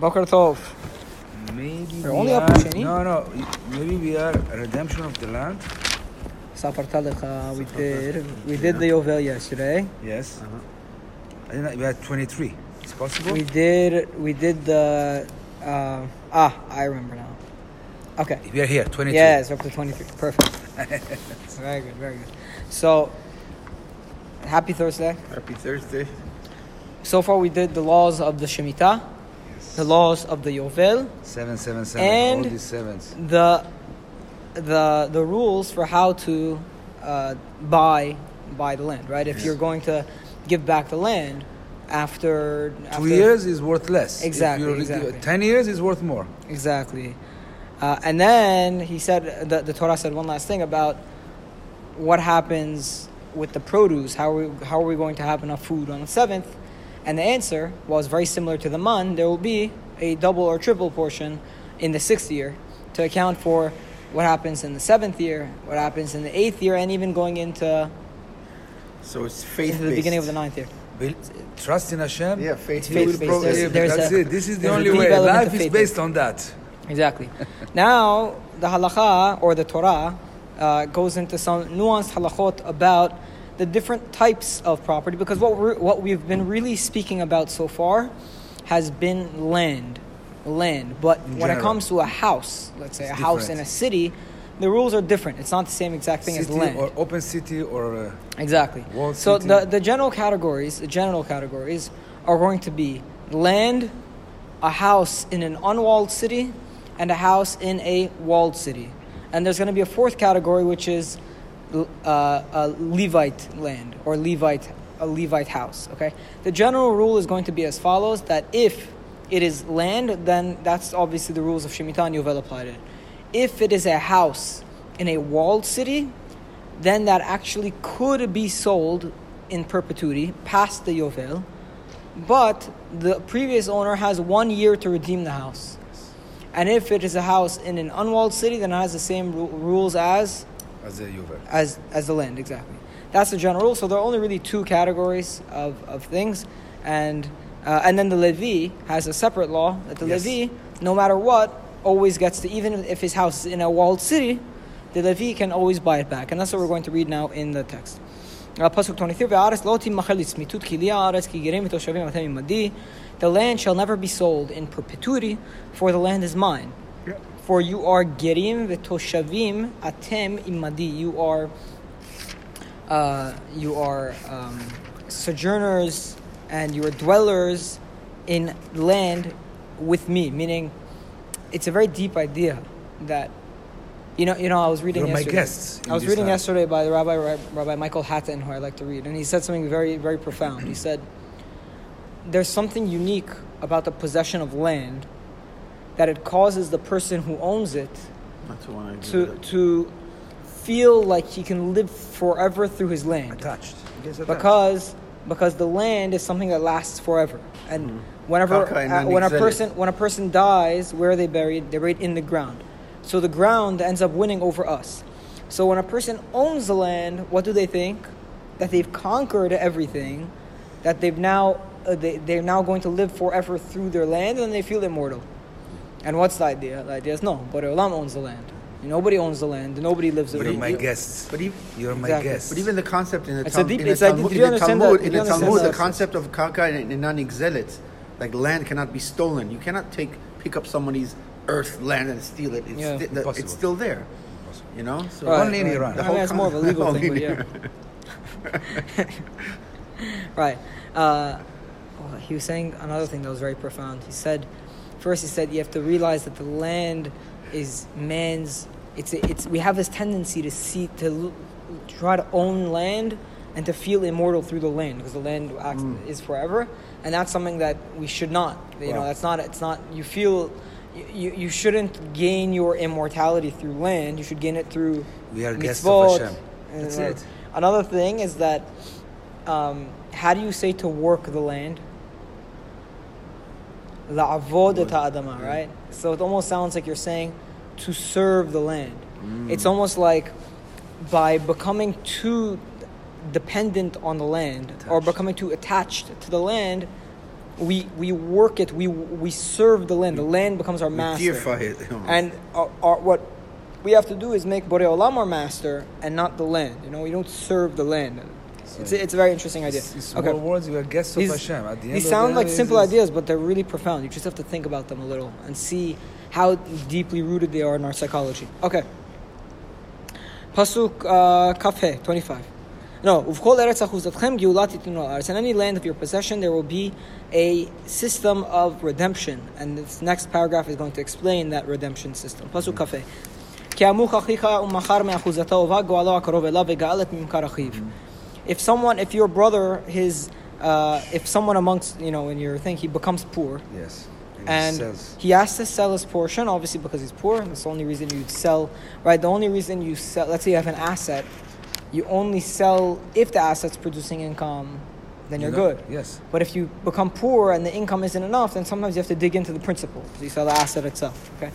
Boker Tov. Maybe We're only are, Sheni? No, no. Maybe we are redemption of the land. Safarta lecha. We did. We did the Yovel yesterday. Yes. I didn't know, we had 23. It's possible. We did. We did the. Uh, ah, I remember now. Okay. we are here. 23. Yeah, it's up to 23. Perfect. very good, very good. So, happy Thursday. Happy Thursday. So far, we did the laws of the Shemitah, the laws of the Yovel, Seven, seven, seven. And- All these sevens. the the the rules for how to uh, buy buy the land. Right? If Yes. you're going to give back the land after Two after- years is worth less. Exactly, exactly. Ten years is worth more. Exactly. Uh, and then he said, the, the Torah said one last thing about what happens with the produce. How are, we, how are we going to have enough food on the seventh? And the answer was very similar to the man. There will be a double or triple portion in the sixth year to account for what happens in the seventh year, what happens in the eighth year, and even going into, So it's faith into the beginning of the ninth year. Be- Trust in Hashem. Yeah, faith He will faith-based. pro- There's- there's That's a- it. This is the only way. Life is based in on that. Exactly. now, the halacha or the Torah uh, goes into some nuanced halachot about the different types of property because what, we're, what we've been really speaking about so far has been land. Land. But In when it comes to a house, let's say It's a house in a city, the rules are different. It's not the same exact thing as land. or open city or uh, Exactly. So city. the, the general categories, the general categories are going to be land, a house in an unwalled city, and a house in a walled city. And there's going to be a fourth category, which is uh, a Levite land or Levite a Levite house. Okay. The general rule is going to be as follows: that if it is land, then that's obviously the rules of Shemitah and Yovel apply to it. If it is a house in a walled city, then that actually could be sold in perpetuity past the Yovel, but the previous owner has one year to redeem the house. And if it is a house in an unwalled city, then it has the same ru- rules as, as a Yuval. as, as the land, exactly. That's the general rule. So there are only really two categories of, of things. And, uh, and then the Levi has a separate law that the Yes. Levi, no matter what, always gets to, even if his house is in a walled city, the Levi can always buy it back. And that's what we're going to read now in the text. Uh, Pasuk 23, "V'aretz lo timachel litzmitut ki li haaretz ki gerim v'toshavim atem imadi." The land shall never be sold in perpetuity, for the land is mine. For you are gerim v'toshavim atem imadi. You are, uh, you are um, sojourners and you are dwellers in land with me. Meaning, it's a very deep idea that, you know, you know. I was reading. You're my yesterday. guests I was reading time. yesterday by the Rabbi Rabbi Michael Hattin, who I like to read, and he said something very very profound. He said, "There's something unique about the possession of land." That it causes the person who owns it to to feel like he can live forever through his land. Attached. Attached. because because the land is something that lasts forever. And Mm-hmm. whenever uh, when a person when a person dies where are they buried? They're buried in the ground. So the ground ends up winning over us. So when a person owns the land what do they think? That they've conquered everything that they've now uh, they, they're now going to live forever through their land and they feel immortal and what's the idea the idea is no but Olam owns the land nobody owns the land nobody lives You're my it guests. But even, You're my Exactly. guests. but even the concept in the, It's a Tal- deep- in the it's like, Talmud, did you in the understand Talmud, that- in did the you understand Talmud, the concept of karka and nanizelet, like land cannot be stolen. You cannot take pick up somebody's earth land and steal it. It's, Yeah. sti- the- it's still there. You know. So Right, Only in right. Iran. I The mean, whole it's more of a legal thing, but yeah. right. Uh, well, he was saying another thing that was very profound. He said, first he said you have to realize that the land is man's. It's it's we have this tendency to see to l- try to own land and to feel immortal through the land because the land acts, is forever, and that's something that we should not. You know, that's not. It's not. You feel. You, you, shouldn't gain your immortality through land. You should gain it through We are guests of. Hashem. That's uh, it. Another thing is that um, how do you say to work the land? La'avod et ha'adama, right? So it almost sounds like you're saying to serve the land. Mm. It's almost like by becoming too dependent on the land or becoming too attached to the land, we we work it. We we serve the land. The land becomes our master. deify it. And our, our, what we have to do is make Borei Olam our master and not the land. You know, we don't serve the land. It's, it's a very interesting idea. In Okay. small words, we are guests of These, Hashem. At the end these of sound the like day, simple it's- ideas, but they're really profound. You just have to think about them a little and see how deeply rooted they are in our psychology. Okay. Pasuk uh, Kafhe, 25. No, "Uvkol eretz achuzatchem geulat titnu al-aretz." In any land of your possession, there will be a system of redemption. And this next paragraph is going to explain that redemption system. Pasuk Kafhe. "כי עמוך אחיך ומכר מאחוזתו ובא גואלו הקרוב אליו וגאל את ממכר אחיו." if someone, if your brother, his, uh, if someone amongst, you know, in your thing, he becomes poor, Yes. and says, he has to sell his portion, obviously because he's poor. That's the only reason you'd sell, right? The only reason you sell, let's say you have an asset, you only sell if the asset's producing income, then you you're know- good. Yes. But if you become poor and the income isn't enough, then sometimes you have to dig into the principle. So you sell the asset itself. Okay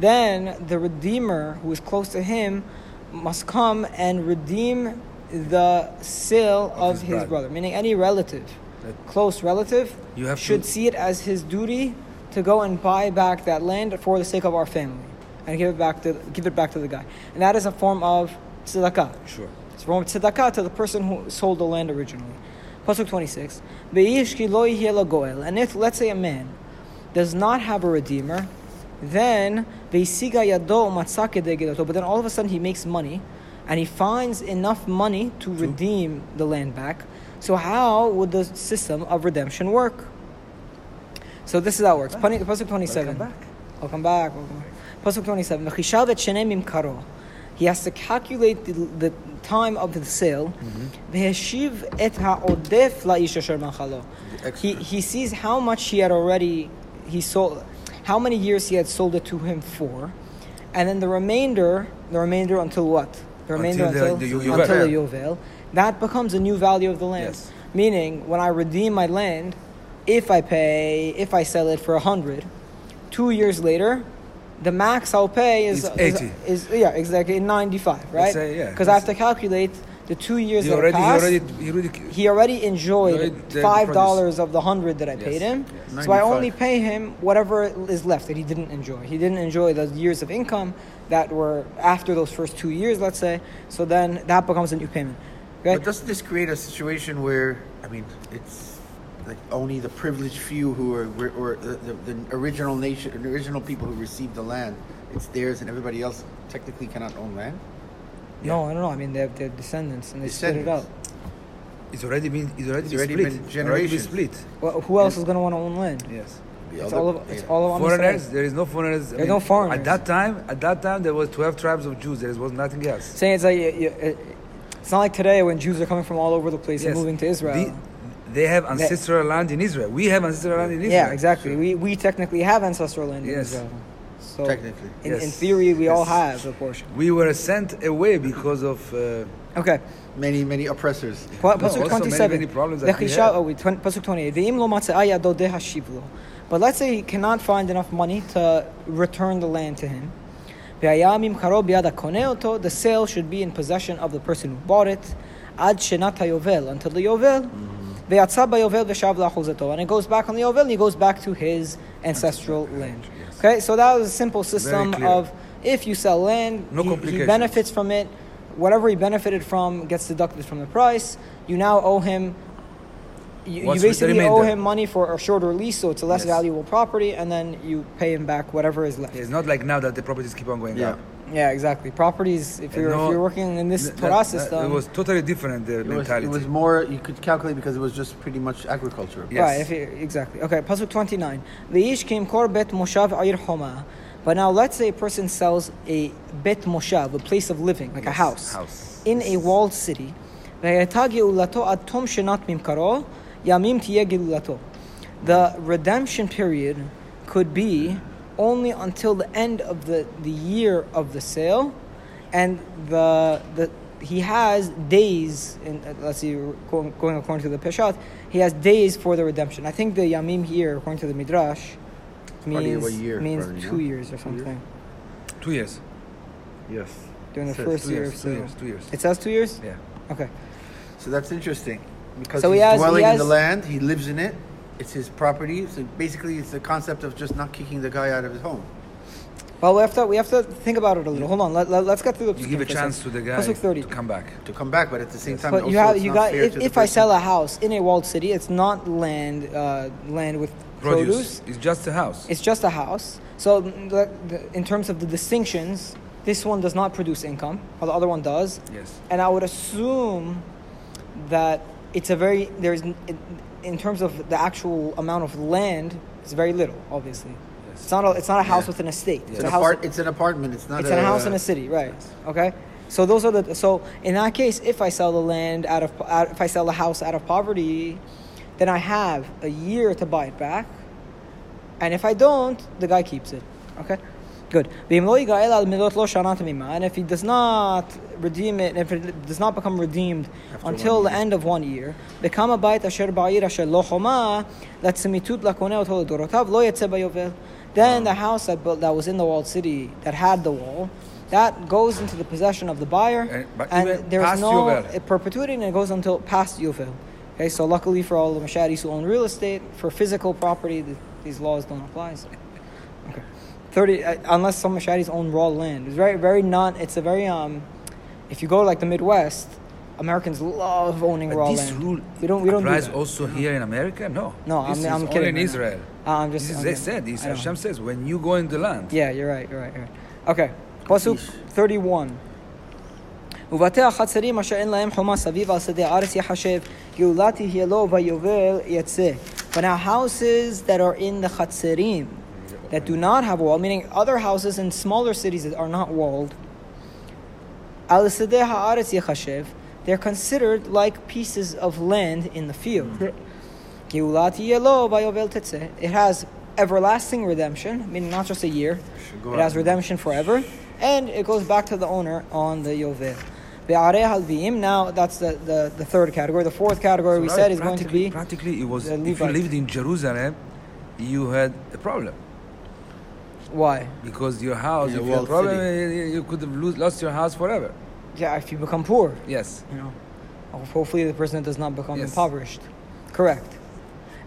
then the Redeemer who is close to him must come and redeem the seal of, of his, his brother. brother. meaning any relative, that close relative, you should to... see it as his duty to go and buy back that land for the sake of our family and give it back to give it back to the guy. And that is a form of tzedakah. Sure. It's a form of tzedakah to the person who sold the land originally. Pasuk 26. And if, let's say, a man does not have a redeemer, then ve'isiga yado u'matzah kedei gedoto. But then all of a sudden he makes money, and he finds enough money to redeem the land back. So how would the system of redemption work? So this is how it works. Pasuk 27. Welcome back. Welcome back. Welcome back. Pasuk 27. "V'chishav et shenei mimkaro." He has to calculate the, the time of the sale. Mm-hmm. V'heshiv et ha'odef la'ish asher machalo. The He, he sees how much he had already, he sold, how many years he had sold it to him for. And then the remainder, the remainder until what? The remainder Until until, the- the until Yovel. the Yovel. That becomes a new value of the land. Yes. Meaning, when I redeem my land, if I pay, if I sell it for a hundred, two years later, the max I'll pay is, Is is, 80. is yeah exactly ninety five right say, yeah, because I have to calculate the two years He that already, he already, he already, He already enjoyed Enjoyed the- the five dollars of the hundred that I Yes, paid him, yes. so I only pay him whatever is left that he didn't enjoy. He didn't enjoy the years of income that were after those first two years, let's say. So then that becomes a new payment. Okay? But doesn't this create a situation where I mean it's like only the privileged few who are or, or the, the, the original nation, the original people who received the land, it's theirs, and everybody else technically cannot own land. No, I don't know. I mean, they have their descendants and they split it up. It's already been, it's already It's been already split. been Already been generations. split. Well, who else is going to want to own land? Yes. The It's other- all of it's yeah. all of Foreigners, there is no foreigners. I There no foreigners. At that time, at that time, there was 12 tribes of Jews. There was nothing else. Saying it's like you- you- it- it's not like today when Jews are coming from all over the place and moving to Israel. The- they have ancestral land in Israel. We have ancestral land in Israel. yeah, exactly. We we technically have ancestral land in Yes. Israel. So Technically. in, in theory, we all have a portion. We were sent away because of. Uh, Okay. Many many oppressors. Pa- No, Pasuk 27. many, many problems that we Lechisha- have. oh, wait, twen- Pasuk 28. "Ve'im lo matzah yado dehashiv lo." But let's say he cannot find enough money to return the land to him. "Ve'aya mimcharo biyad hakoneh oto," The sale should be in possession of the person who bought it. Ad shenat hayovel until the yovel. Mm-hmm. Ve'yatza bayovel v'shav la'achuzato. And it goes back on the yovel and he goes back to his ancestral land. Okay, so that was a simple system of if you sell land, No he- he benefits from it. Whatever he benefited from gets deducted from the price. You now owe him. You, you basically owe him money for a shorter lease, so it's a less Yes. valuable property, and then you pay him back whatever is left. it's not like now that the properties keep on going Yeah. up. Yeah, exactly. Properties. If you're, no, if you're working in this Torah system, it was totally different. The it mentality. Was, it was more. You could calculate because it was just pretty much agriculture. Yes. Right. If you, exactly. Okay. Pasuk twenty nine. The kim kor bet moshav ayir homa. But now, let's say a person sells a bet moshav, a place of living, like yes, a house, house, in a walled city. The redemption period could be only until the end of the, the year of the sale, and the the he has days. In, uh, let's see, going, going according to the Peshat, he has days for the redemption. I think the yamim here, according to the midrash, means year, means probably, two no? years or something two years. Yes. during the Says first two year years, of two sale. years, two years. It says two years. Yeah. Okay. So that's interesting because So he he's has- he dwelling in the land. He lives in it. It's his property. So basically, it's the concept of just not kicking the guy out of his home. Well, we have to we have to think about it a little. Hold on. Let, let, us get through the. You give a chance to the guy Pasuk thirty. to come back. To come back, but at the same time, But also you have it's you not got fair if, to if I sell a house in a walled city, it's not land uh, land with produce. Produce. It's just a house. It's just a house. So mm, the, the, in terms of the distinctions, this one does not produce income, while the other one does. Yes. And I would assume that it's a very there's in, in terms of the actual amount of land, it's very little. Obviously, Yes. it's not a, it's not a house Yeah. with an estate. It's It's an, a house. apart, it's an apartment. It's not. it's a, in a house in a city, right? Okay. So those are the so in that case, if I sell the land out of if I sell the house out of poverty, then I have a year to buy it back, and if I don't, the guy keeps it. Okay. Good. And if he does not redeem it, if it does not become redeemed After until the end of one year, become a bait asher ba'ir asher. Then the house that, built, that was in the walled city, that had the wall, that goes into the possession of the buyer, and, and there's no perpetuity, and it goes until past Yovel. Okay, so luckily for all the Mashadis who own real estate, for physical property, the, these laws don't apply. So. Okay 30, uh, unless some Mashadis own raw land. It's very, very not, it's a very, um, if you go like the Midwest, Americans love owning But raw this land. rule we don't, we don't do applies that. also here in America. No. No, this I'm- is I'm only kidding in right now. Israel. Uh, I'm just, This is, I'm they kidding. said. This I know. Hashem says when you go in the land. Yeah, you're right, you're right, you're right. Okay, פסוק Yeesh. 31. ובתי החצרים אשר אין להם חומה סביב על שדה הארץ יחשב, גאולה תהיה לו ויובל יצא. But now houses that are in the chatzerim, that do not have wall, meaning other houses in smaller cities that are not walled, they're considered like pieces of land in the field. Hmm. It has everlasting redemption, meaning not just a year, it has redemption forever, and it goes back to the owner on the Yovel. Now that's the, the, the, third category. The fourth category so we said is going to be practically it was if you lived in Jerusalem, you had a problem why? because your house. In a if you had a problem, city. you, you could have lose, lost your house forever. Yeah, if you become poor, Yes. you know, hopefully the person does not become Yes. impoverished. Correct.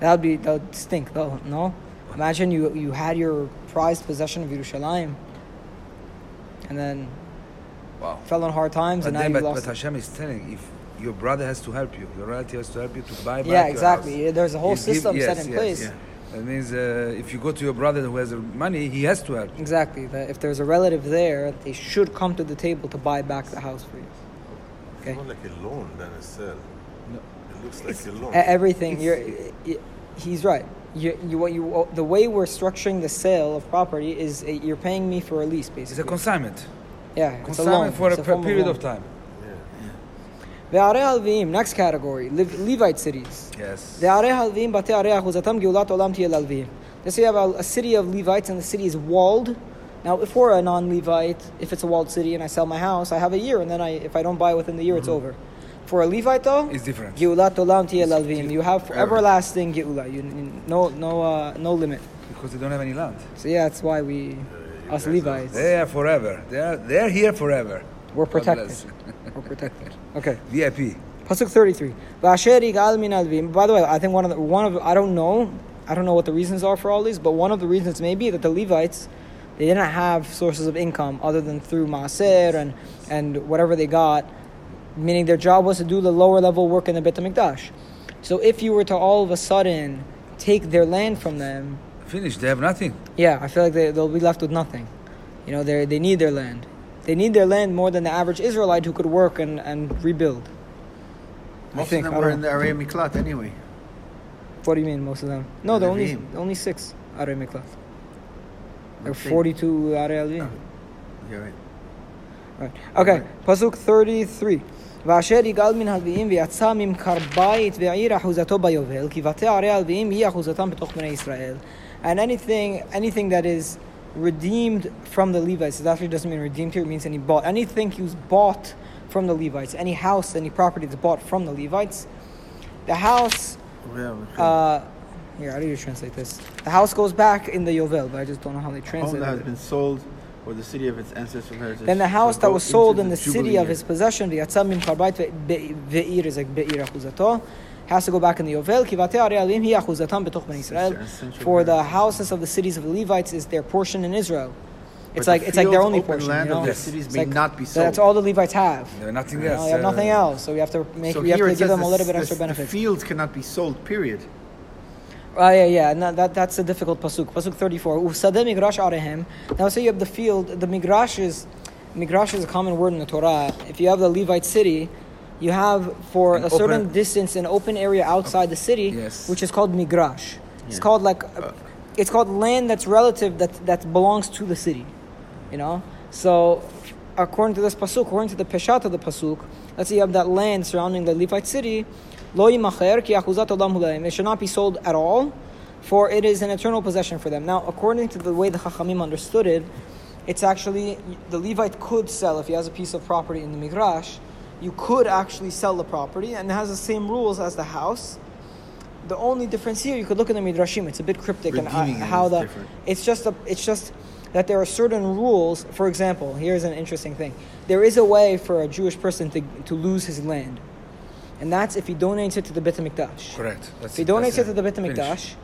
That would be that would stink though. No, imagine you you had your prized possession of Yerushalayim, and then Wow. fell on hard times, But and now then, you but, lost. but. Hashem is telling if your brother has to help you, your relative has to help you to buy back Yeah, your exactly. house. There's a whole You give- system set yes, in yes, place. yeah. That means uh, if you go to your brother who has the money, he has to help. Exactly. That if there's a relative there, they should come to the table to buy back the house for you. Okay. It's more like a loan than a sale. No. It looks like a loan. Everything. You're, he's right. You, you, what you, the way we're structuring the sale of property is uh, you're paying me for a lease, It's a basically. consignment. yeah, it's a Consignment loan for It's a, a period loan. of time. Ve'arei halvim, next category, Levite cities. Yes. Ve'arei halvim batei arei achuzatam geulat olam tiyel halvim. Let's you have a, a city of Levites and the city is walled. Now, if we're a non-Levite, if it's a walled city and I sell my house, I have a year, and then I, if I don't buy within the year, mm-hmm. it's over. For a Levite, though, it's different. Geulat olam tiyel alvim. You have everlasting geula. You, you, no, no, uh, no limit. Because they don't have any land. So yeah, that's why we, uh, us Levites. They are forever. They are, they are here forever we're protected. We're protected. Okay. VIP. Pasuk thirty-three. V'asher yigal min alvim. By the way, I think one of the, one of I don't know, I don't know what the reasons are for all these, but one of the reasons may be that the Levites they didn't have sources of income other than through maaser and and whatever they got, meaning their job was to do the lower level work in the Beit Hamikdash. So if you were to all of a sudden take their land from them, Finished. They have nothing. yeah, I feel like they, they'll be left with nothing. You know, they they need their land. They need their land more than the average Israelite who could work and, and rebuild. Most I think, of them were in the Arei Miklat anyway. What do you mean, most of them? No, the only only six Arei Miklat. There 42 Arya Levim. Oh, right. Right. Okay. Pasuk 33. And anything, anything that is redeemed from the Levites. It actually doesn't mean redeemed here, it means any bought. Anything he was bought from the Levites, any house, any property that's bought from the Levites. The house. Yeah, uh, here, how do you translate this? The house goes back in the Yovel, but I just don't know how they translate it. that has been sold or the city of its ancestral heritage. Then the house that was sold in the, the city of his possession, the Yatsam min Be'ir is like Be'ir Achuzato has to go back in the Yovel. For the houses of the cities of the Levites is their portion in Israel. It's like it's like their only portion. Land you know? of the cities may like, not be sold. That's all the Levites have. They're nothing you know, else. They have nothing else. So we have to make so we have to give them a little bit extra benefit. Fields cannot be sold. Period. Oh, uh, yeah, yeah. No, that, that's a difficult pasuk. Pasuk 34. Now, say you have the field, the migrash is, migrash is a common word in the Torah. If you have the Levite city, you have for An a certain open- distance an open area outside the city, Yes. which is called migrash. It's called like uh. it's called land that's relative that that belongs to the city. You know, so according to this pasuk, according to the peshat of the pasuk, let's say you have that land surrounding the Levite city. Lo yimacher ki achuzat olam. It should not be sold at all, for it is an eternal possession for them. Now, according to the way the Chachamim understood it, it's actually the Levite could sell if he has a piece of property in the Migrash. You could actually sell the property, and it has the same rules as the house. The only difference here, you could look at the midrashim. It's a bit cryptic and how, it the different. it's just a, it's just that there are certain rules. For example, here's an interesting thing: there is a way for a Jewish person to, to lose his land, and that's if he donates it to the Beit Hamikdash. Correct. That's If he donates that's it to the Beit Hamikdash,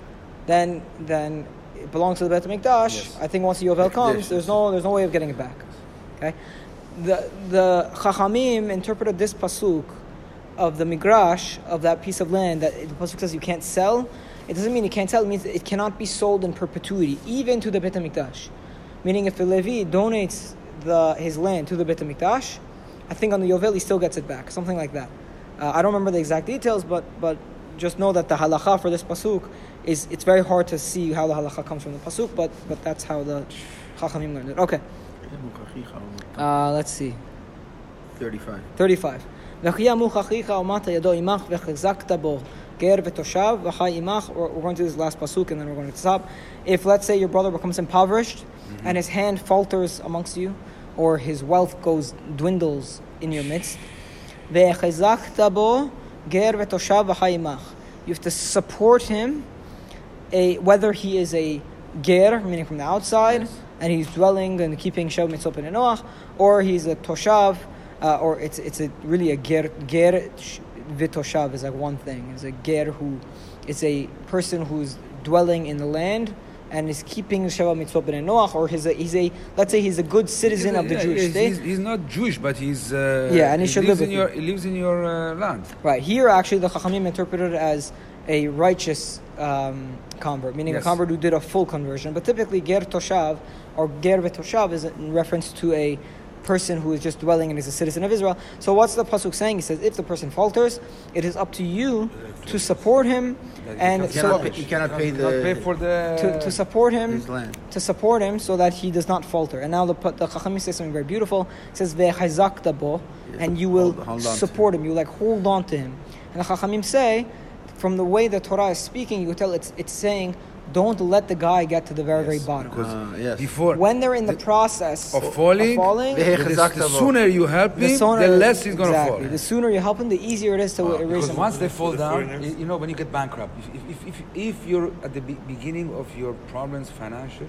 then then it belongs to the Beit Hamikdash. Yes. I think once the Yovel comes, there's no there's no way of getting it back. Okay, the the Chachamim interpreted this pasuk of the migrash of that piece of land that the pasuk says you can't sell. It doesn't mean you can't sell. It means it cannot be sold in perpetuity, even to the Beit Hamikdash. Meaning, if a Levi donates the his land to the Beit Hamikdash, I think on the Yovel he still gets it back, something like that. Uh, I don't remember the exact details, but but just know that the halacha for this pasuk is it's very hard to see how the halacha comes from the pasuk, but but that's how the chachamim learned it. Okay, uh, let's see. 35. 35. וכי ימוך אחיך ומת ידו עמך וחזקת בו גר ותושב וחי עמך. We're we're going to do this last pasuk and then we're going to stop. If let's say your brother becomes impoverished and his hand falters amongst you or his wealth goes dwindles in your midst וחזקת בו גר ותושב וחי עמך. You have to support him a whether he is a ger, meaning from the outside, Yes. and he's dwelling and keeping Shav Mitzvot Noach, or he's a toshav, uh, or it's it's a really a ger ger sh- v'toshav is like one thing. It's a ger who, it's a person who's dwelling in the land and is keeping Shav Mitzvot and Noach, or he's a he's a let's say he's a good citizen of the Yeah, Jewish he's, state. He's, he's not Jewish, but he's uh, Yeah, and he should lives live in your he lives in your uh, land. Right here, actually, the Chachamim interpreted as a righteous um, convert, meaning a convert who did a full conversion. But typically, ger toshav or ger v'toshav is in reference to a person who is just dwelling and is a citizen of Israel. So what's the pasuk saying? He says, if the person falters, it is up to you to support him and You so cannot pay, you cannot pay Not the pay for the to, to support him to support him so that he does not falter. And now the the Chachamim says something very beautiful. It says ve'chazakta bo, and you will hold- hold on to support him. You like hold on to him. And the Chachamim say, from the way the Torah is speaking, you tell it's it's saying, don't let the guy get to the very very bottom. because Uh, yes. before When they're in the, the- process of falling, falling They- the, the sooner you help the, him, sooner, the less he's going to exactly. fall. The sooner you help him, the easier it is to erase Because him. once they fall The down, you you know, when you get bankrupt, if, if, if, if you're at the be- beginning of your problems financially,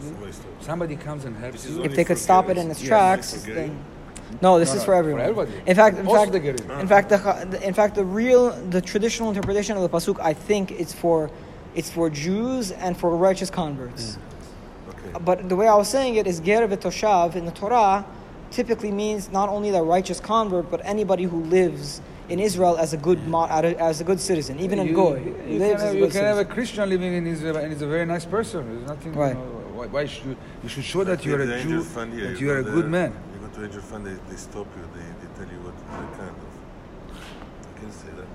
Somebody comes and helps you. if they could stop it in its Yes. tracks, then Geras. No, this No, is no, for for everyone. everybody. In fact, in Also fact, the in fact, the, in fact, the real, the traditional interpretation of the pasuk, I think, it's for, it's for Jews and for righteous converts. Mm. Okay. But the way I was saying it is ger v'toshav in the Torah typically means not only the righteous convert, but anybody who lives in Israel as a good mo- as a good citizen, even in you, Goy, you lives can, have, a you can have a. Christian living in Israel and he's a very nice person. There's nothing. Right. You know, why, why should you, you should show that you're a Jew, that you you're a good there, man. You to angel fund, they, they stop you. They, they tell you what the kind of. I can say that.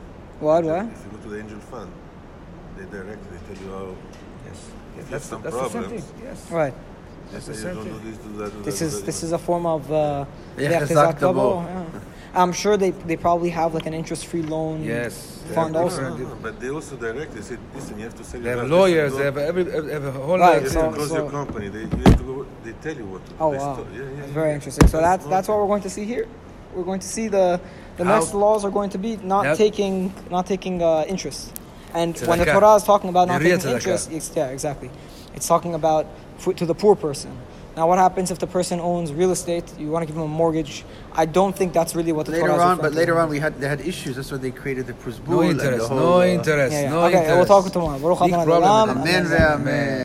What? What? If you go to the angel fund, they direct. They tell you how. Yes, If yes you that's, have some that's the same thing. Yes. Right. They That's the same you don't thing. do this, do that, do This that. is do this that. is a form of. Uh, Yeah, Yechezak Chazak Tabo, Tabo. yeah. I'm sure they, they probably have like an interest-free loan Yes. Fund also. No, no, no, but they also direct. They say, listen, you have to sell They have lawyers. They have have every have have a whole Right, lot You of so- have to close so- your company. They, you have to go. They tell you what. To, Oh wow, stop- yeah, yeah, that's yeah, very interesting. So that's not- that's what we're going to see here. We're going to see the the How- next laws are going to be not Yep. taking not taking uh, interest. And when the Tzedakah. Torah is talking about not taking tzedakah. interest, it's, yeah, exactly. It's talking about for, to the poor person. Now, what happens if the person owns real estate? You want to give them a mortgage. I don't think that's really what the Later Torah is on, but later on, we had they had issues. That's why they created the prosbul. No and the interest. whole, No uh, interest. Yeah, yeah. No okay, interest. we'll talk tomorrow. Baruch Big problem Amen, Amen. amen.